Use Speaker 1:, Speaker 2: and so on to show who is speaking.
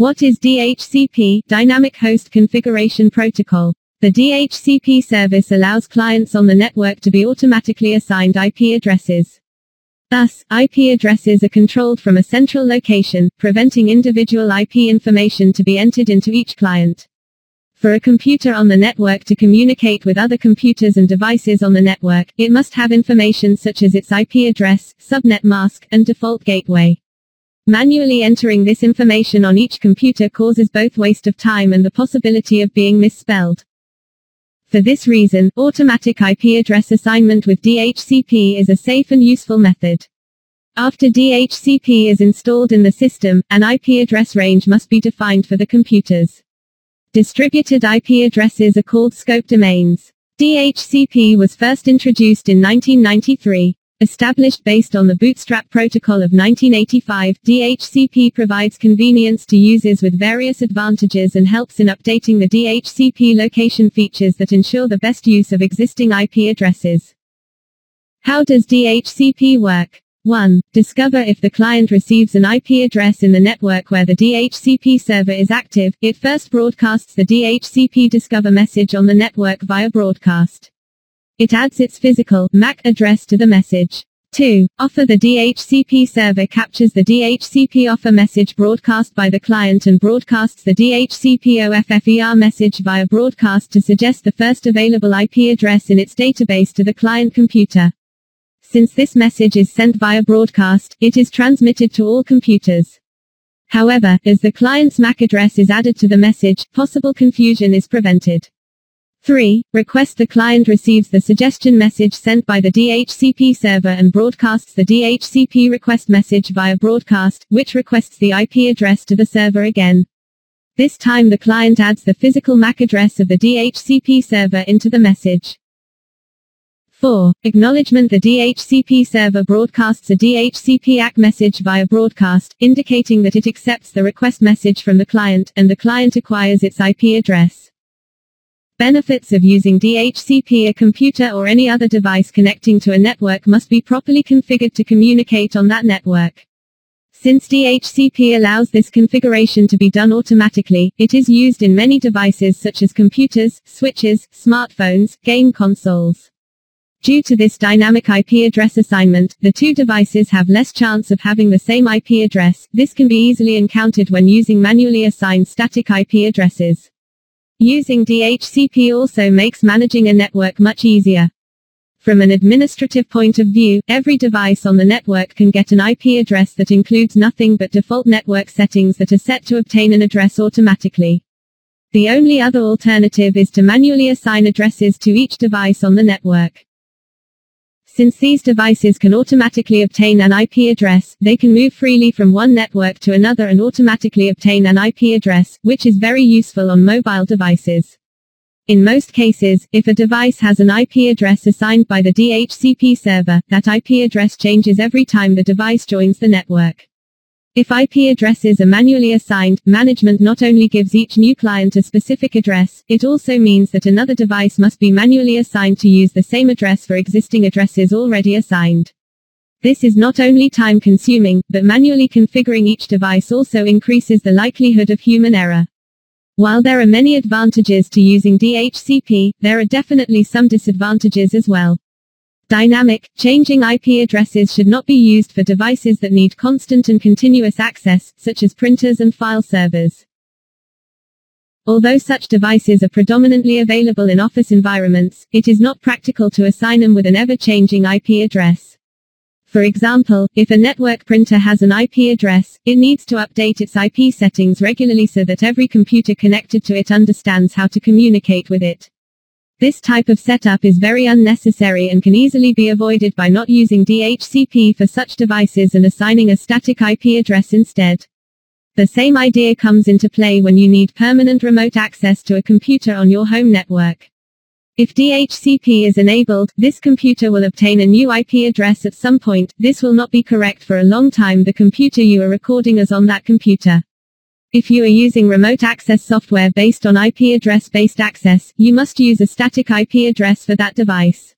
Speaker 1: What is DHCP, Dynamic Host Configuration Protocol? The DHCP service allows clients on the network to be automatically assigned IP addresses. Thus, IP addresses are controlled from a central location, preventing individual IP information to be entered into each client. For a computer on the network to communicate with other computers and devices on the network, it must have information such as its IP address, subnet mask, and default gateway. Manually entering this information on each computer causes both waste of time and the possibility of being misspelled. For this reason, automatic IP address assignment with DHCP is a safe and useful method. After DHCP is installed in the system, an IP address range must be defined for the computers. Distributed IP addresses are called scope domains. DHCP was first introduced in 1993. Established based on the Bootstrap Protocol of 1985, DHCP provides convenience to users with various advantages and helps in updating the DHCP location features that ensure the best use of existing IP addresses. How does DHCP work? 1. Discover if the client receives an IP address in the network where the DHCP server is active, it first broadcasts the DHCP discover message on the network via broadcast. It adds its physical MAC address to the message. 2. Offer the DHCP server captures the DHCP offer message broadcast by the client and broadcasts the DHCP OFFER message via broadcast to suggest the first available IP address in its database to the client computer. Since this message is sent via broadcast, it is transmitted to all computers. However, as the client's MAC address is added to the message, possible confusion is prevented. 3. Request the client receives the suggestion message sent by the DHCP server and broadcasts the DHCP request message via broadcast, which requests the IP address to the server again. This time the client adds the physical MAC address of the DHCP server into the message. 4. Acknowledgement The DHCP server broadcasts a DHCP ACK message via broadcast, indicating that it accepts the request message from the client, and the client acquires its IP address. Benefits of using DHCP A computer or any other device connecting to a network must be properly configured to communicate on that network. Since DHCP allows this configuration to be done automatically, it is used in many devices such as computers, switches, smartphones, game consoles. Due to this dynamic IP address assignment, the two devices have less chance of having the same IP address. This can be easily encountered when using manually assigned static IP addresses. Using DHCP also makes managing a network much easier. From an administrative point of view, every device on the network can get an IP address that includes nothing but default network settings that are set to obtain an address automatically. The only other alternative is to manually assign addresses to each device on the network. Since these devices can automatically obtain an IP address, they can move freely from one network to another and automatically obtain an IP address, which is very useful on mobile devices. In most cases, if a device has an IP address assigned by the DHCP server, that IP address changes every time the device joins the network. If IP addresses are manually assigned, management not only gives each new client a specific address, it also means that another device must be manually assigned to use the same address for existing addresses already assigned. This is not only time consuming, but manually configuring each device also increases the likelihood of human error. While there are many advantages to using DHCP, there are definitely some disadvantages as well. Dynamic, changing IP addresses should not be used for devices that need constant and continuous access, such as printers and file servers. Although such devices are predominantly available in office environments, it is not practical to assign them with an ever-changing IP address. For example, if a network printer has an IP address, it needs to update its IP settings regularly so that every computer connected to it understands how to communicate with it. This type of setup is very unnecessary and can easily be avoided by not using DHCP for such devices and assigning a static IP address instead. The same idea comes into play when you need permanent remote access to a computer on your home network. If DHCP is enabled, this computer will obtain a new IP address at some point. This will not be correct for a long time the computer you are recording is on that computer. If you are using remote access software based on IP address based access, you must use a static IP address for that device.